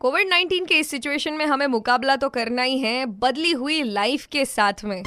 Covid 19 के इस situation में हमें मुकाबला तो करना ही है, बदली हुई लाइफ के साथ में।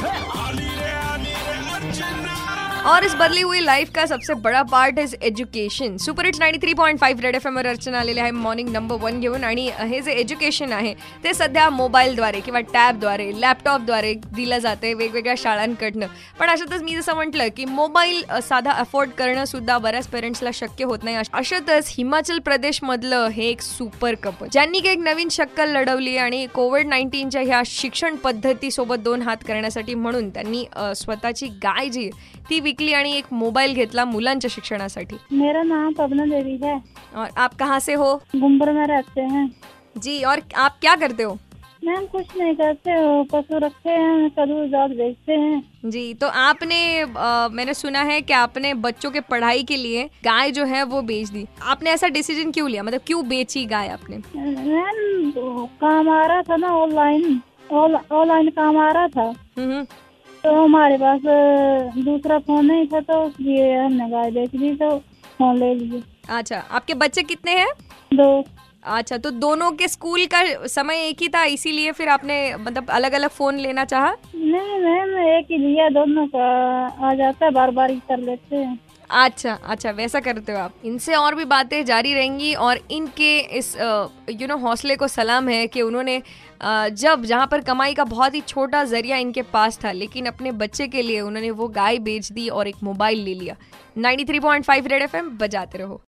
और इस बदली हुई लाईफ का सबसे बडा part is education super it's ninety three point five red FM M अर्चना आलेले आहे. मॉर्निंग नंबर वन घेऊन आणि हे जे एज्युकेशन आहे ते सध्या मोबाईलद्वारे किंवा टॅबद्वारे लॅपटॉपद्वारे दिलं जाते वेगवेगळ्या शाळांकडनं. पण अशातच मी जसं म्हटलं की मोबाईल साधा अफोर्ड करणं सुद्धा बऱ्याच पेरेंट्सला शक्य होत नाही. अशातच हिमाचल प्रदेशमधलं हे एक सुपर कप ज्यांनी एक नवीन शक्कल लढवली आणि कोविड नाईन्टीनच्या ह्या शिक्षण पद्धतीसोबत दोन हात करण्यासाठी म्हणून त्यांनी स्वतःची गाय जी ती विकली आणि एक मोबाईल घेतला मुलांच्या शिक्षणासाठी. मेरा नाम पवना देवी है। और आप कहाँ से हो? गुम्बर में रहते हैं। जी और आप क्या करते हो? मैम कुछ नहीं करते हो पशु रखे हैं कदू जाग बेचते हैं। जी तो आपने आ, मैंने सुना है कि आपने बच्चों के पढ़ाई के लिए गाय जो है वो बेच दी। आपने ऐसा डिसीज़न क्यों लिया? मतलब क्यों बेची गाय आपने? मैम काम आ रहा था ना ऑनलाइन ऑनलाइन काम आ रहा था। हम्म। तो हमारे पास दूसरा फ़ोन नहीं था तो ये हमने गाय बेच दी तो फ़ोन ले लीजिए अच्छा आपके बच्चे कितने हैं? दो। अच्छा तो दोनों के स्कूल का समय एक ही था इसीलिए फिर आपने मतलब अलग अलग फ़ोन लेना चाहा? नहीं मैम एक ही लिया दोनों का आ जाता है बार बार ही कर लेते हैं। अच्छा अच्छा वैसा करते हो आप। इनसे और भी बातें जारी रहेंगी और इनके इस यू नो हौसले को सलाम है कि उन्होंने जब जहाँ पर कमाई का बहुत ही छोटा ज़रिया इनके पास था, लेकिन अपने बच्चे के लिए उन्होंने वो गाय बेच दी और एक मोबाइल ले लिया। 93.5 रेड एफएम बजाते रहो।